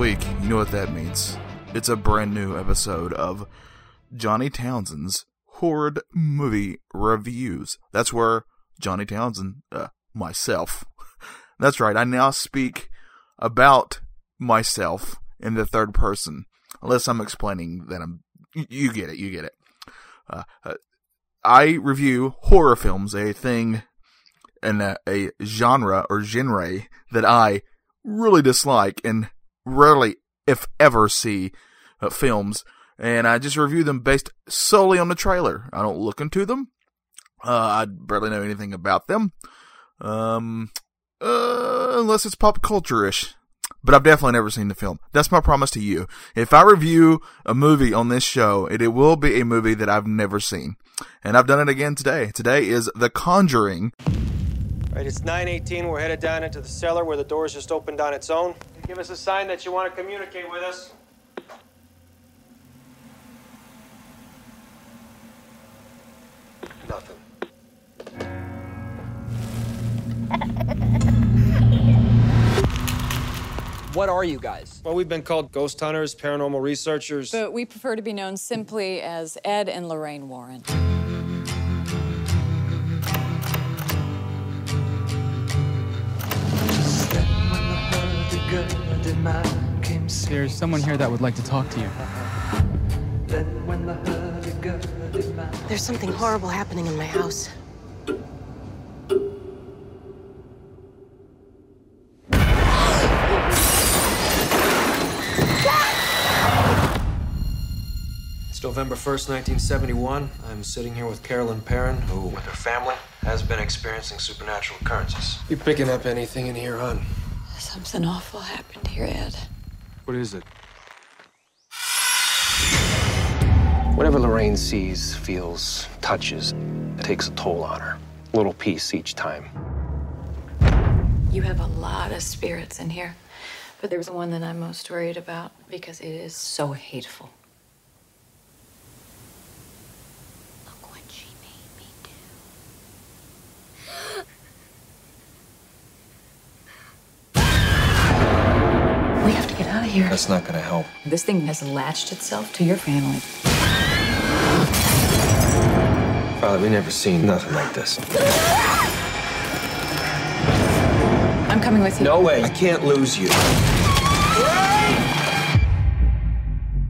Week, you know what that means. It's a brand new episode of Johnny Townsend's Horrid Movie Reviews. That's where Johnny Townsend, uh, myself, that's right, I now speak about myself in the third person. Unless I'm explaining that I'm, you get it, you get it. Uh, uh, I review horror films, a thing and a, a genre or genre that I really dislike and rarely, if ever, see uh, films. And I just review them based solely on the trailer. I don't look into them. Uh, I barely know anything about them. Um, uh, unless it's pop culture ish. But I've definitely never seen the film. That's my promise to you. If I review a movie on this show, it, it will be a movie that I've never seen. And I've done it again today. Today is The Conjuring. All right, it's 918. We're headed down into the cellar where the doors just opened on its own. Give us a sign that you want to communicate with us. Nothing. What are you guys? Well, we've been called ghost hunters, paranormal researchers. But we prefer to be known simply as Ed and Lorraine Warren. There's someone here that would like to talk to you. There's something horrible happening in my house. It's November 1st, 1971. I'm sitting here with Carolyn Perron, who, with her family, has been experiencing supernatural occurrences. You picking up anything in here, hon? Something awful happened here, Ed. What is it? Whatever Lorraine sees, feels, touches, it takes a toll on her. A little piece each time. You have a lot of spirits in here, but there's one that I'm most worried about because it is so hateful. Look what she made me do. We have to get out of here. That's not gonna help. This thing has latched itself to your family. Father, we never seen nothing like this. I'm coming with you. No way. I can't lose you.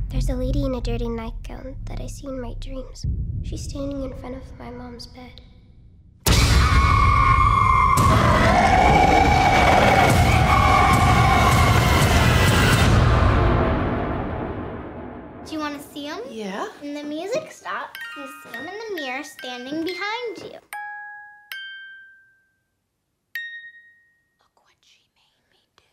There's a lady in a dirty nightgown that I see in my dreams. She's standing in front of my mom's bed. See him? Yeah? When the music stops, you see him in the mirror standing behind you. Look what she made me do.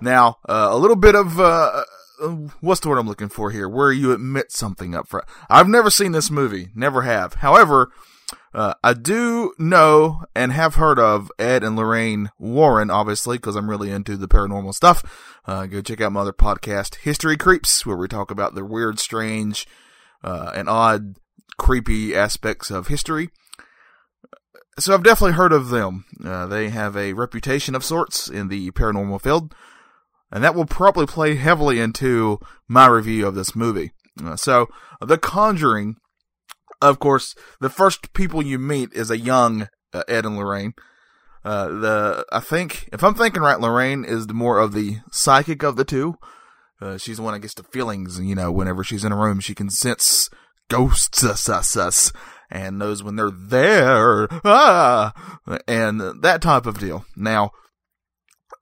Now, uh, a little bit of, uh, uh, what's the word I'm looking for here? Where you admit something up front. I've never seen this movie. Never have. However, uh, I do know and have heard of Ed and Lorraine Warren, obviously, because I'm really into the paranormal stuff. Uh, go check out my other podcast, History Creeps, where we talk about the weird, strange, uh, and odd, creepy aspects of history. So I've definitely heard of them. Uh, they have a reputation of sorts in the paranormal field and that will probably play heavily into my review of this movie. Uh, so, The Conjuring, of course, the first people you meet is a young uh, Ed and Lorraine. Uh, the I think if I'm thinking right, Lorraine is the more of the psychic of the two. Uh, she's the one that gets the feelings. You know, whenever she's in a room, she can sense ghosts, us, us, us, and knows when they're there, ah, and that type of deal. Now,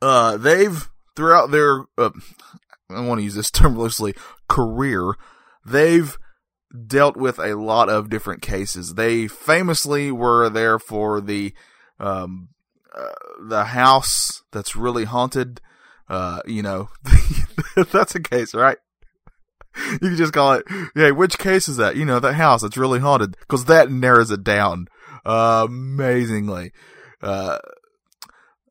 uh, they've throughout their, uh, I want to use this term loosely, career, they've dealt with a lot of different cases. They famously were there for the, um, uh, the house that's really haunted. Uh, you know, that's a case, right? You can just call it, yeah, which case is that? You know, that house that's really haunted, cause that narrows it down, uh, amazingly. Uh,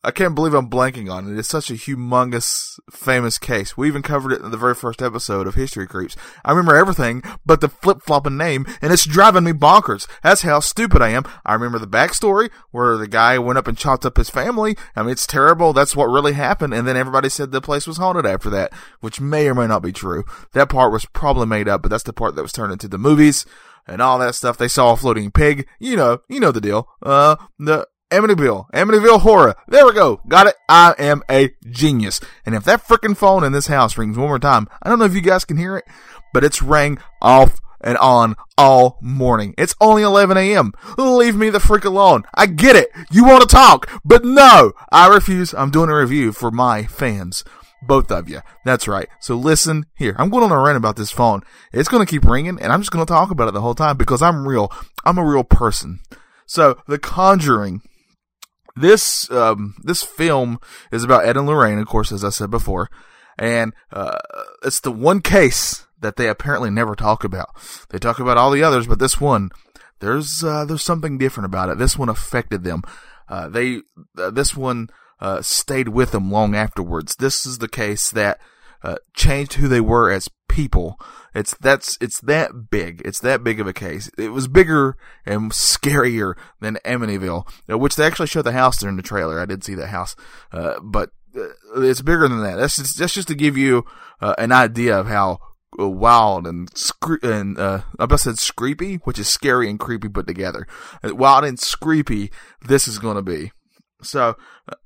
I can't believe I'm blanking on it. It's such a humongous, famous case. We even covered it in the very first episode of History Creeps. I remember everything but the flip flopping name, and it's driving me bonkers. That's how stupid I am. I remember the backstory where the guy went up and chopped up his family. I mean, it's terrible. That's what really happened. And then everybody said the place was haunted after that, which may or may not be true. That part was probably made up, but that's the part that was turned into the movies and all that stuff. They saw a floating pig. You know, you know the deal. Uh, the Amityville, Amityville horror. There we go. Got it. I am a genius. And if that freaking phone in this house rings one more time, I don't know if you guys can hear it, but it's rang off and on all morning. It's only 11 a.m. Leave me the freak alone. I get it. You want to talk, but no, I refuse. I'm doing a review for my fans. Both of you. That's right. So listen here. I'm going on a rant about this phone. It's going to keep ringing and I'm just going to talk about it the whole time because I'm real. I'm a real person. So The Conjuring this um, this film is about Ed and Lorraine, of course, as I said before, and uh, it's the one case that they apparently never talk about. They talk about all the others, but this one, there's uh, there's something different about it. This one affected them. Uh, they uh, this one uh, stayed with them long afterwards. This is the case that uh, changed who they were as people. It's that's it's that big. It's that big of a case. It was bigger and scarier than Amityville, uh, which they actually showed the house during the trailer. I did see the house, uh, but uh, it's bigger than that. That's just, that's just to give you uh, an idea of how uh, wild and scre- and uh, I about said screepy, which is scary and creepy put together. Wild and creepy. this is going to be. So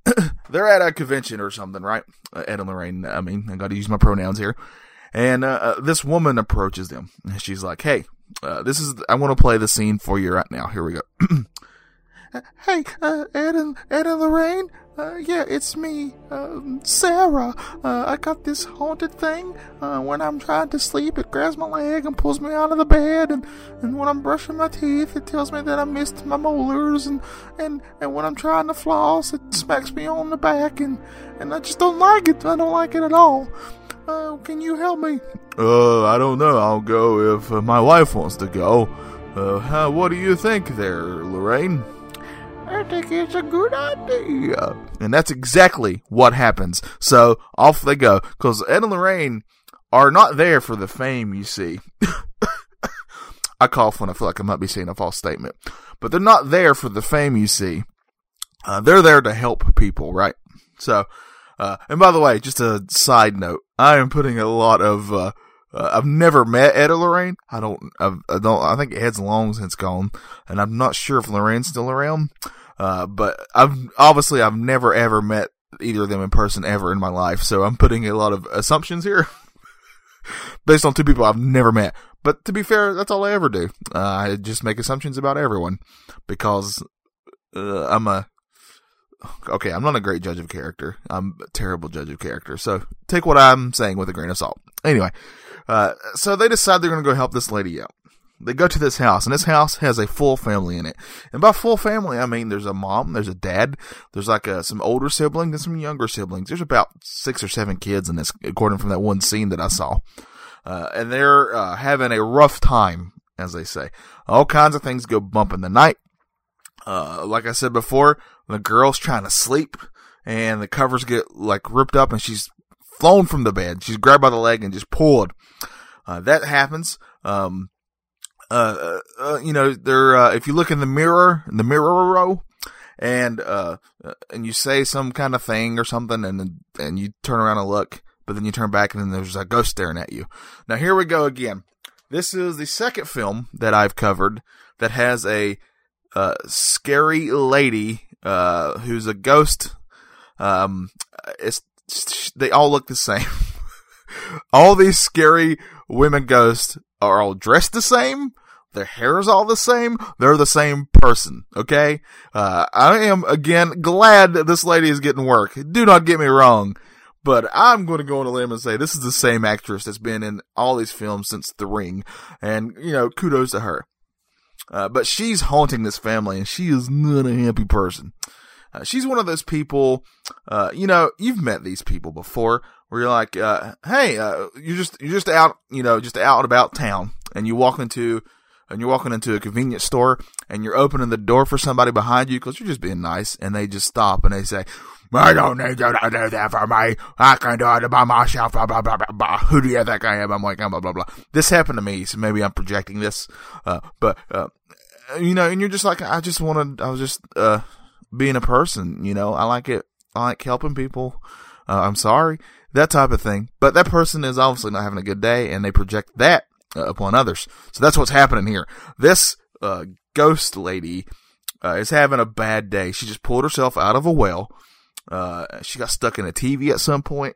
they're at a convention or something, right? Ed and Lorraine. I mean, I got to use my pronouns here. And uh, uh, this woman approaches them, and she's like, "Hey, uh, this is I want to play the scene for you right now. Here we go." hey, uh, Ed and Ed and Lorraine. Uh, yeah, it's me, um, Sarah. Uh, I got this haunted thing. Uh, when I'm trying to sleep, it grabs my leg and pulls me out of the bed. And, and when I'm brushing my teeth, it tells me that I missed my molars. And, and, and when I'm trying to floss, it smacks me on the back. And, and I just don't like it. I don't like it at all. Uh, can you help me? Uh, I don't know. I'll go if uh, my wife wants to go. Uh, how, what do you think there, Lorraine? I think it's a good idea. And that's exactly what happens. So off they go. Cause Ed and Lorraine are not there for the fame, you see. I cough when I feel like I might be saying a false statement. But they're not there for the fame, you see. Uh, they're there to help people, right? So, uh, and by the way, just a side note, I am putting a lot of, uh, uh, I've never met Ed or Lorraine. I don't, I've, I don't, I think Ed's long since gone, and I'm not sure if Lorraine's still around. Uh, but I've, obviously I've never ever met either of them in person ever in my life, so I'm putting a lot of assumptions here. based on two people I've never met. But to be fair, that's all I ever do. Uh, I just make assumptions about everyone because uh, I'm a okay, I'm not a great judge of character. I'm a terrible judge of character. So take what I'm saying with a grain of salt. Anyway, uh, so they decide they're going to go help this lady out. They go to this house, and this house has a full family in it. And by full family, I mean there's a mom, there's a dad, there's like a, some older siblings and some younger siblings. There's about six or seven kids in this, according from that one scene that I saw. Uh, and they're uh, having a rough time, as they say. All kinds of things go bump in the night. Uh, like I said before, the girl's trying to sleep and the covers get like ripped up and she's flown from the bed. She's grabbed by the leg and just pulled. Uh, that happens. Um, uh, uh, uh you know, there, uh, if you look in the mirror, in the mirror row, and, uh, and you say some kind of thing or something and, and you turn around and look, but then you turn back and then there's a ghost staring at you. Now here we go again. This is the second film that I've covered that has a, uh, scary lady, uh, who's a ghost. Um, it's, they all look the same. all these scary women ghosts are all dressed the same. Their hair is all the same. They're the same person. Okay. Uh, I am again glad that this lady is getting work. Do not get me wrong. But I'm going to go on a limb and say this is the same actress that's been in all these films since The Ring. And, you know, kudos to her. Uh, but she's haunting this family and she is not a happy person. Uh, she's one of those people, uh, you know, you've met these people before where you're like, uh, hey, uh, you're just, you're just out, you know, just out about town and you walk into, and you're walking into a convenience store and you're opening the door for somebody behind you because you're just being nice and they just stop and they say, I don't need you to do that for me. I can do it by myself. Blah, blah, blah, blah, blah. Who do you think I am? I'm like, blah, blah, blah. This happened to me, so maybe I'm projecting this. Uh, but, uh, you know, and you're just like, I just want to, I was just, uh, being a person, you know, I like it. I like helping people. Uh, I'm sorry, that type of thing. But that person is obviously not having a good day and they project that uh, upon others. So that's what's happening here. This, uh, ghost lady, uh, is having a bad day. She just pulled herself out of a well. Uh, she got stuck in a TV at some point.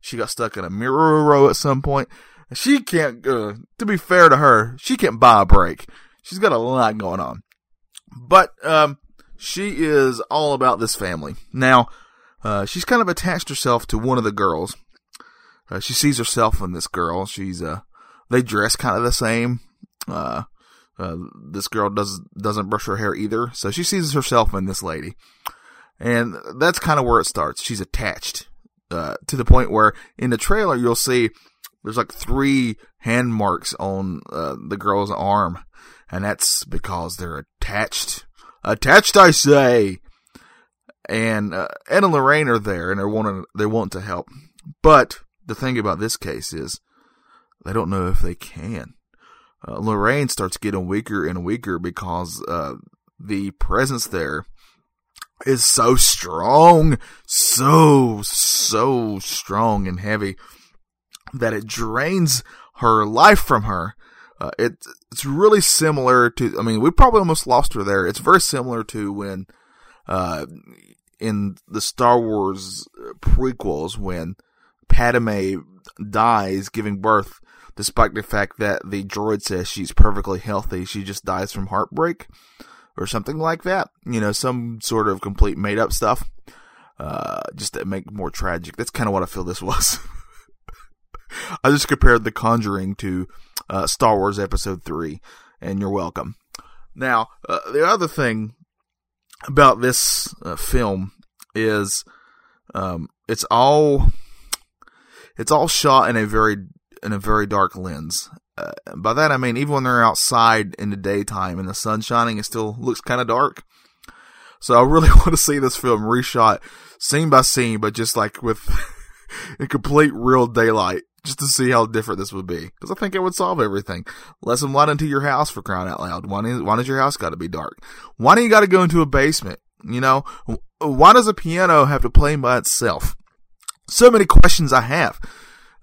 She got stuck in a mirror row at some point. She can't, uh, to be fair to her, she can't buy a break. She's got a lot going on. But, um, she is all about this family. Now, uh, she's kind of attached herself to one of the girls. Uh, she sees herself in this girl. She's, uh, they dress kind of the same. Uh, uh, this girl does, doesn't brush her hair either. So she sees herself in this lady. And that's kind of where it starts. She's attached, uh, to the point where in the trailer, you'll see there's like three hand marks on, uh, the girl's arm. And that's because they're attached. Attached, I say! And, uh, Ed and Lorraine are there and they're wanting, they want to help. But the thing about this case is they don't know if they can. Uh, Lorraine starts getting weaker and weaker because, uh, the presence there is so strong, so, so strong and heavy that it drains her life from her. Uh, it, it's really similar to, I mean, we probably almost lost her there. It's very similar to when, uh, in the Star Wars prequels, when Padme dies giving birth, despite the fact that the droid says she's perfectly healthy, she just dies from heartbreak or something like that. You know, some sort of complete made up stuff. Uh, just to make more tragic. That's kind of what I feel this was. I just compared The Conjuring to uh, Star Wars Episode 3, and you're welcome. Now, uh, the other thing about this uh, film is um, it's all it's all shot in a very in a very dark lens. Uh, by that I mean even when they're outside in the daytime and the sun shining, it still looks kind of dark. So I really want to see this film reshot scene by scene, but just like with in complete real daylight, just to see how different this would be. Because I think it would solve everything. Let some light into your house for crying out loud. Why, why does your house got to be dark? Why do you got to go into a basement? You know, why does a piano have to play by itself? So many questions I have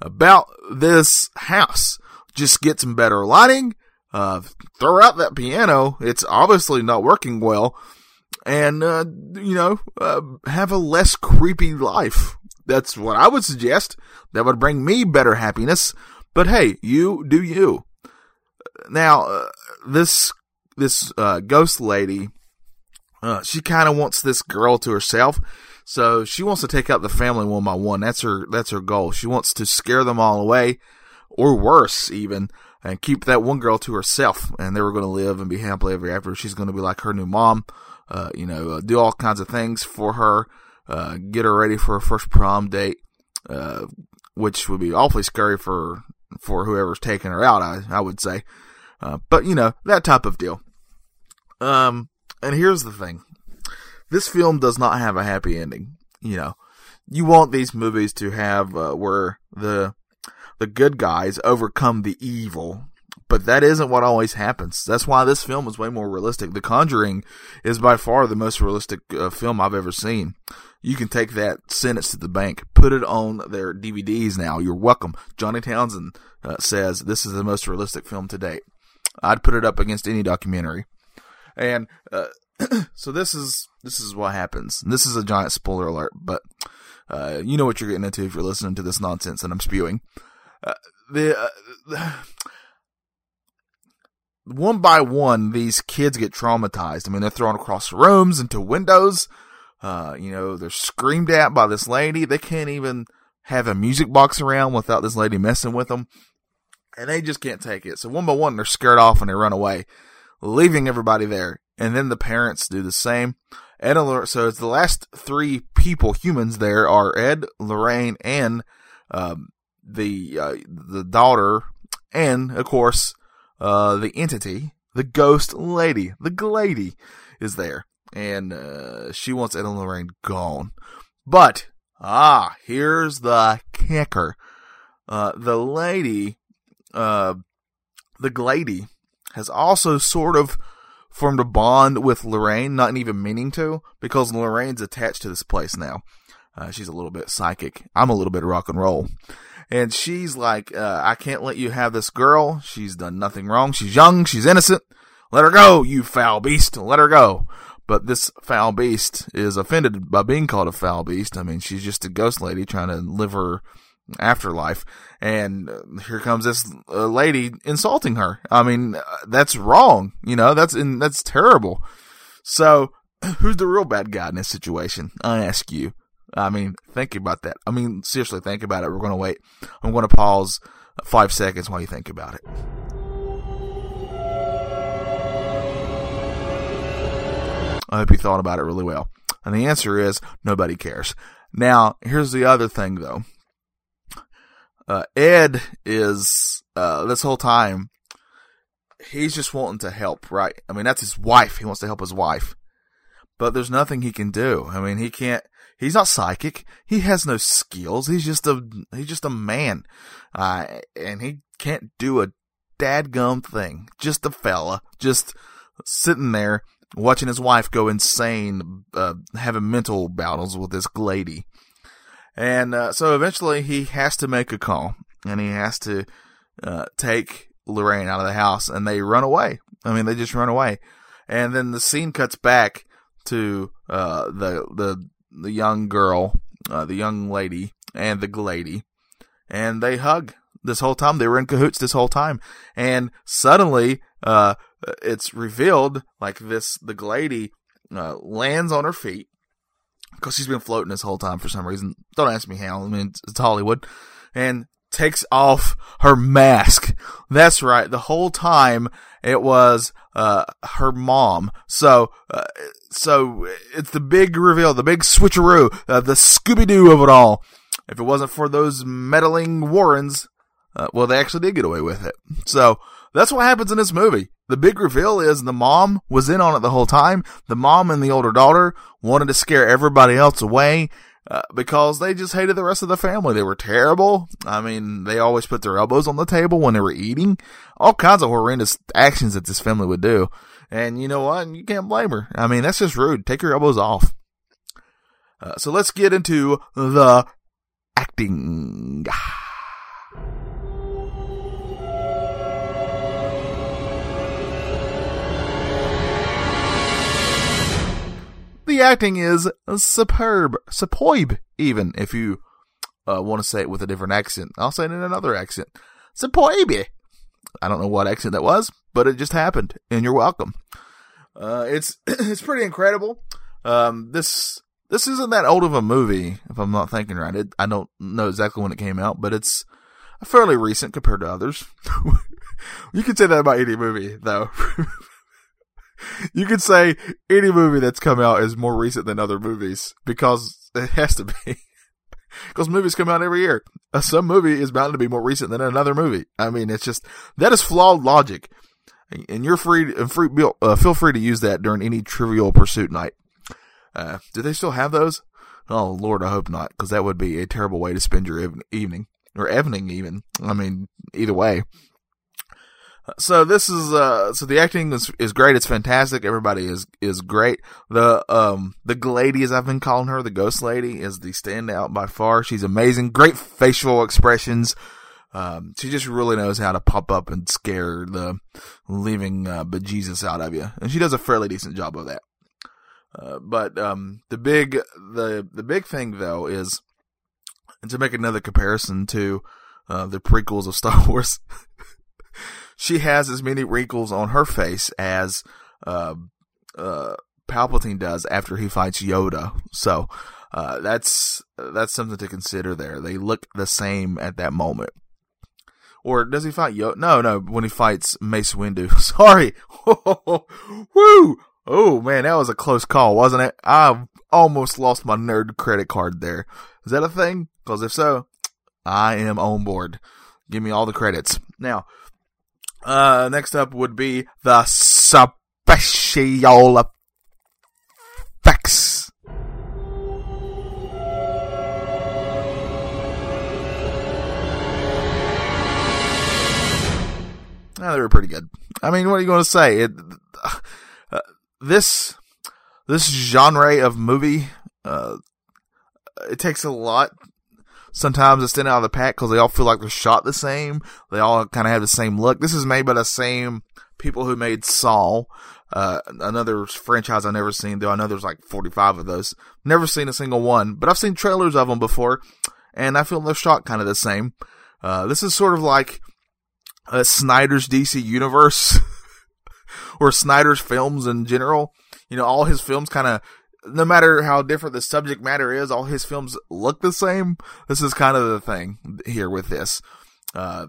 about this house. Just get some better lighting, uh, throw out that piano. It's obviously not working well. And, uh, you know, uh, have a less creepy life. That's what I would suggest. That would bring me better happiness. But hey, you do you. Now, uh, this, this, uh, ghost lady, uh, she kind of wants this girl to herself. So she wants to take out the family one by one. That's her, that's her goal. She wants to scare them all away or worse even and keep that one girl to herself. And they were going to live and be happily ever after. She's going to be like her new mom, uh, you know, uh, do all kinds of things for her, uh, get her ready for her first prom date, uh, which would be awfully scary for, for whoever's taking her out, I, I would say. Uh, but you know, that type of deal. Um, and here's the thing. This film does not have a happy ending. You know, you want these movies to have, uh, where the, the good guys overcome the evil. But that isn't what always happens. That's why this film is way more realistic. The Conjuring is by far the most realistic uh, film I've ever seen. You can take that sentence to the bank, put it on their DVDs now. You're welcome. Johnny Townsend uh, says this is the most realistic film to date. I'd put it up against any documentary. And uh, so this is this is what happens. This is a giant spoiler alert, but uh, you know what you're getting into if you're listening to this nonsense that I'm spewing. The, uh, the one by one, these kids get traumatized. I mean, they're thrown across rooms into windows. Uh, you know, they're screamed at by this lady. They can't even have a music box around without this lady messing with them. And they just can't take it. So one by one, they're scared off and they run away, leaving everybody there. And then the parents do the same. Ed and so it's the last three people, humans there are Ed, Lorraine, and, um, the, uh, the daughter, and of course, uh, the entity, the ghost lady, the Glady, is there, and uh, she wants Ed and Lorraine gone. But ah, here's the kicker: uh, the lady, uh, the Glady, has also sort of formed a bond with Lorraine, not even meaning to, because Lorraine's attached to this place now. Uh, she's a little bit psychic. I'm a little bit rock and roll. And she's like, uh, I can't let you have this girl. She's done nothing wrong. She's young. She's innocent. Let her go, you foul beast. Let her go. But this foul beast is offended by being called a foul beast. I mean, she's just a ghost lady trying to live her afterlife. And uh, here comes this uh, lady insulting her. I mean, uh, that's wrong. You know, that's, in, that's terrible. So who's the real bad guy in this situation? I ask you. I mean, think about that. I mean, seriously, think about it. We're going to wait. I'm going to pause five seconds while you think about it. I hope you thought about it really well. And the answer is nobody cares. Now, here's the other thing though. Uh, Ed is, uh, this whole time, he's just wanting to help, right? I mean, that's his wife. He wants to help his wife. But there's nothing he can do. I mean, he can't, he's not psychic. He has no skills. He's just a, he's just a man. Uh, and he can't do a dadgum thing. Just a fella. Just sitting there watching his wife go insane, uh, having mental battles with this lady. And uh, so eventually he has to make a call and he has to uh, take Lorraine out of the house and they run away. I mean, they just run away. And then the scene cuts back to uh, the the the young girl, uh, the young lady, and the lady, and they hug this whole time. They were in cahoots this whole time, and suddenly, uh, it's revealed like this: the lady uh, lands on her feet because she's been floating this whole time for some reason. Don't ask me how. I mean, it's, it's Hollywood, and takes off her mask. That's right. The whole time it was uh, her mom. So, uh, so it's the big reveal, the big switcheroo, uh, the Scooby Doo of it all. If it wasn't for those meddling Warrens, uh, well, they actually did get away with it. So that's what happens in this movie. The big reveal is the mom was in on it the whole time. The mom and the older daughter wanted to scare everybody else away. Uh, because they just hated the rest of the family. They were terrible. I mean, they always put their elbows on the table when they were eating. All kinds of horrendous actions that this family would do. And you know what? You can't blame her. I mean, that's just rude. Take your elbows off. Uh, so let's get into the acting. The acting is superb, superb, even if you uh, want to say it with a different accent. I'll say it in another accent. Superb. I don't know what accent that was, but it just happened, and you're welcome. Uh, it's it's pretty incredible. Um, this this isn't that old of a movie, if I'm not thinking right. It, I don't know exactly when it came out, but it's fairly recent compared to others. you could say that about any movie, though. you could say any movie that's come out is more recent than other movies because it has to be. Because movies come out every year. Some movie is bound to be more recent than another movie. I mean, it's just that is flawed logic, and you're free, uh, free uh, feel free to use that during any Trivial Pursuit night. Uh, do they still have those? Oh Lord, I hope not, because that would be a terrible way to spend your evening or evening. Even I mean, either way. So this is uh so the acting is is great. It's fantastic. Everybody is is great. The um the lady as I've been calling her, the ghost lady, is the standout by far. She's amazing. Great facial expressions. Um, she just really knows how to pop up and scare the living uh, bejesus out of you, and she does a fairly decent job of that. Uh, but um, the big the the big thing though is to make another comparison to uh, the prequels of Star Wars. She has as many wrinkles on her face as uh, uh, Palpatine does after he fights Yoda. So uh, that's that's something to consider. There, they look the same at that moment. Or does he fight Yoda? No, no. When he fights Mace Windu. Sorry. Woo! Oh man, that was a close call, wasn't it? I almost lost my nerd credit card there. Is that a thing? Because if so, I am on board. Give me all the credits. Now, Uh, next up would be the special effects. Oh, they were pretty good. I mean, what are you going to say? It, uh, this this genre of movie, uh, it takes a lot sometimes to stand out of the pack because they all feel like they're shot the same. They all kind of have the same look. This is made by the same people who made Saw, uh, another franchise I've never seen, though I know there's like 45 of those. Never seen a single one, but I've seen trailers of them before, and I feel they're shot kind of the same. Uh, this is sort of like uh, Snyder's DC universe or Snyder's films in general. You know, all his films kind of, no matter how different the subject matter is, all his films look the same. This is kind of the thing here with this. Uh,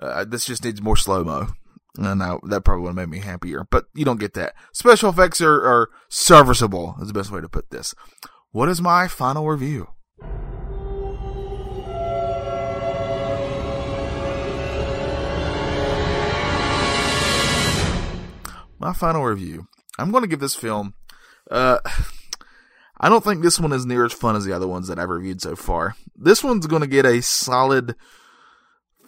uh, this just needs more slow mo. And I, that probably would have made me happier, but you don't get that. Special effects are, are serviceable, is the best way to put this. What is my final review? my final review. I'm going to give this film. Uh, I don't think this one is near as fun as the other ones that I've reviewed so far. This one's going to get a solid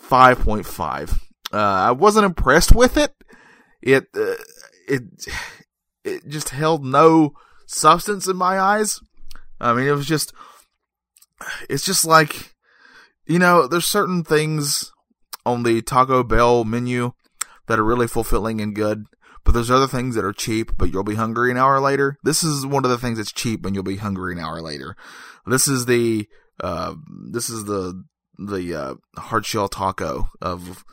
5.5. Uh, I wasn't impressed with it. It, uh, it, it just held no substance in my eyes. I mean, it was just, it's just like, you know, there's certain things on the Taco Bell menu that are really fulfilling and good. But there's other things that are cheap, but you'll be hungry an hour later. This is one of the things that's cheap and you'll be hungry an hour later. This is the, uh, this is the, the, uh, hard shell taco of,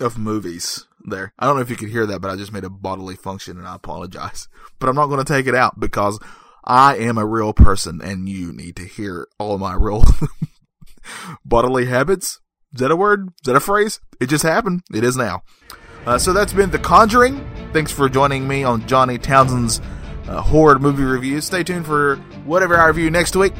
of movies there. I don't know if you could hear that, but I just made a bodily function and I apologize. But I'm not going to take it out because I am a real person and you need to hear all my real bodily habits. Is that a word? Is that a phrase? It just happened. It is now. Uh, so that's been The Conjuring. Thanks for joining me on Johnny Townsend's uh, horror movie reviews. Stay tuned for whatever I review next week.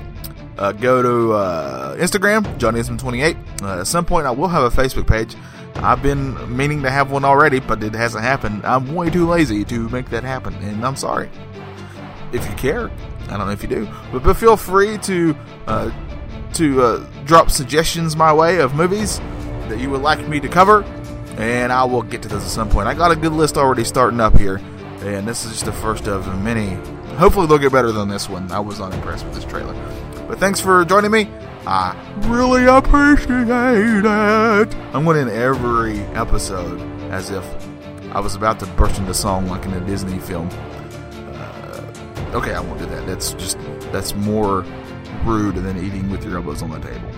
Uh, go to uh, Instagram, JohnnyIsm28. Uh, at some point, I will have a Facebook page. I've been meaning to have one already, but it hasn't happened. I'm way too lazy to make that happen, and I'm sorry. If you care, I don't know if you do, but, but feel free to uh, to uh, drop suggestions my way of movies that you would like me to cover and I will get to those at some point. I got a good list already starting up here, and this is just the first of many. Hopefully, they'll get better than this one. I was unimpressed with this trailer. But thanks for joining me. I really appreciate it. I'm going in every episode as if I was about to burst into song like in a Disney film. Uh, okay, I won't do that. That's just that's more rude than eating with your elbows on the table.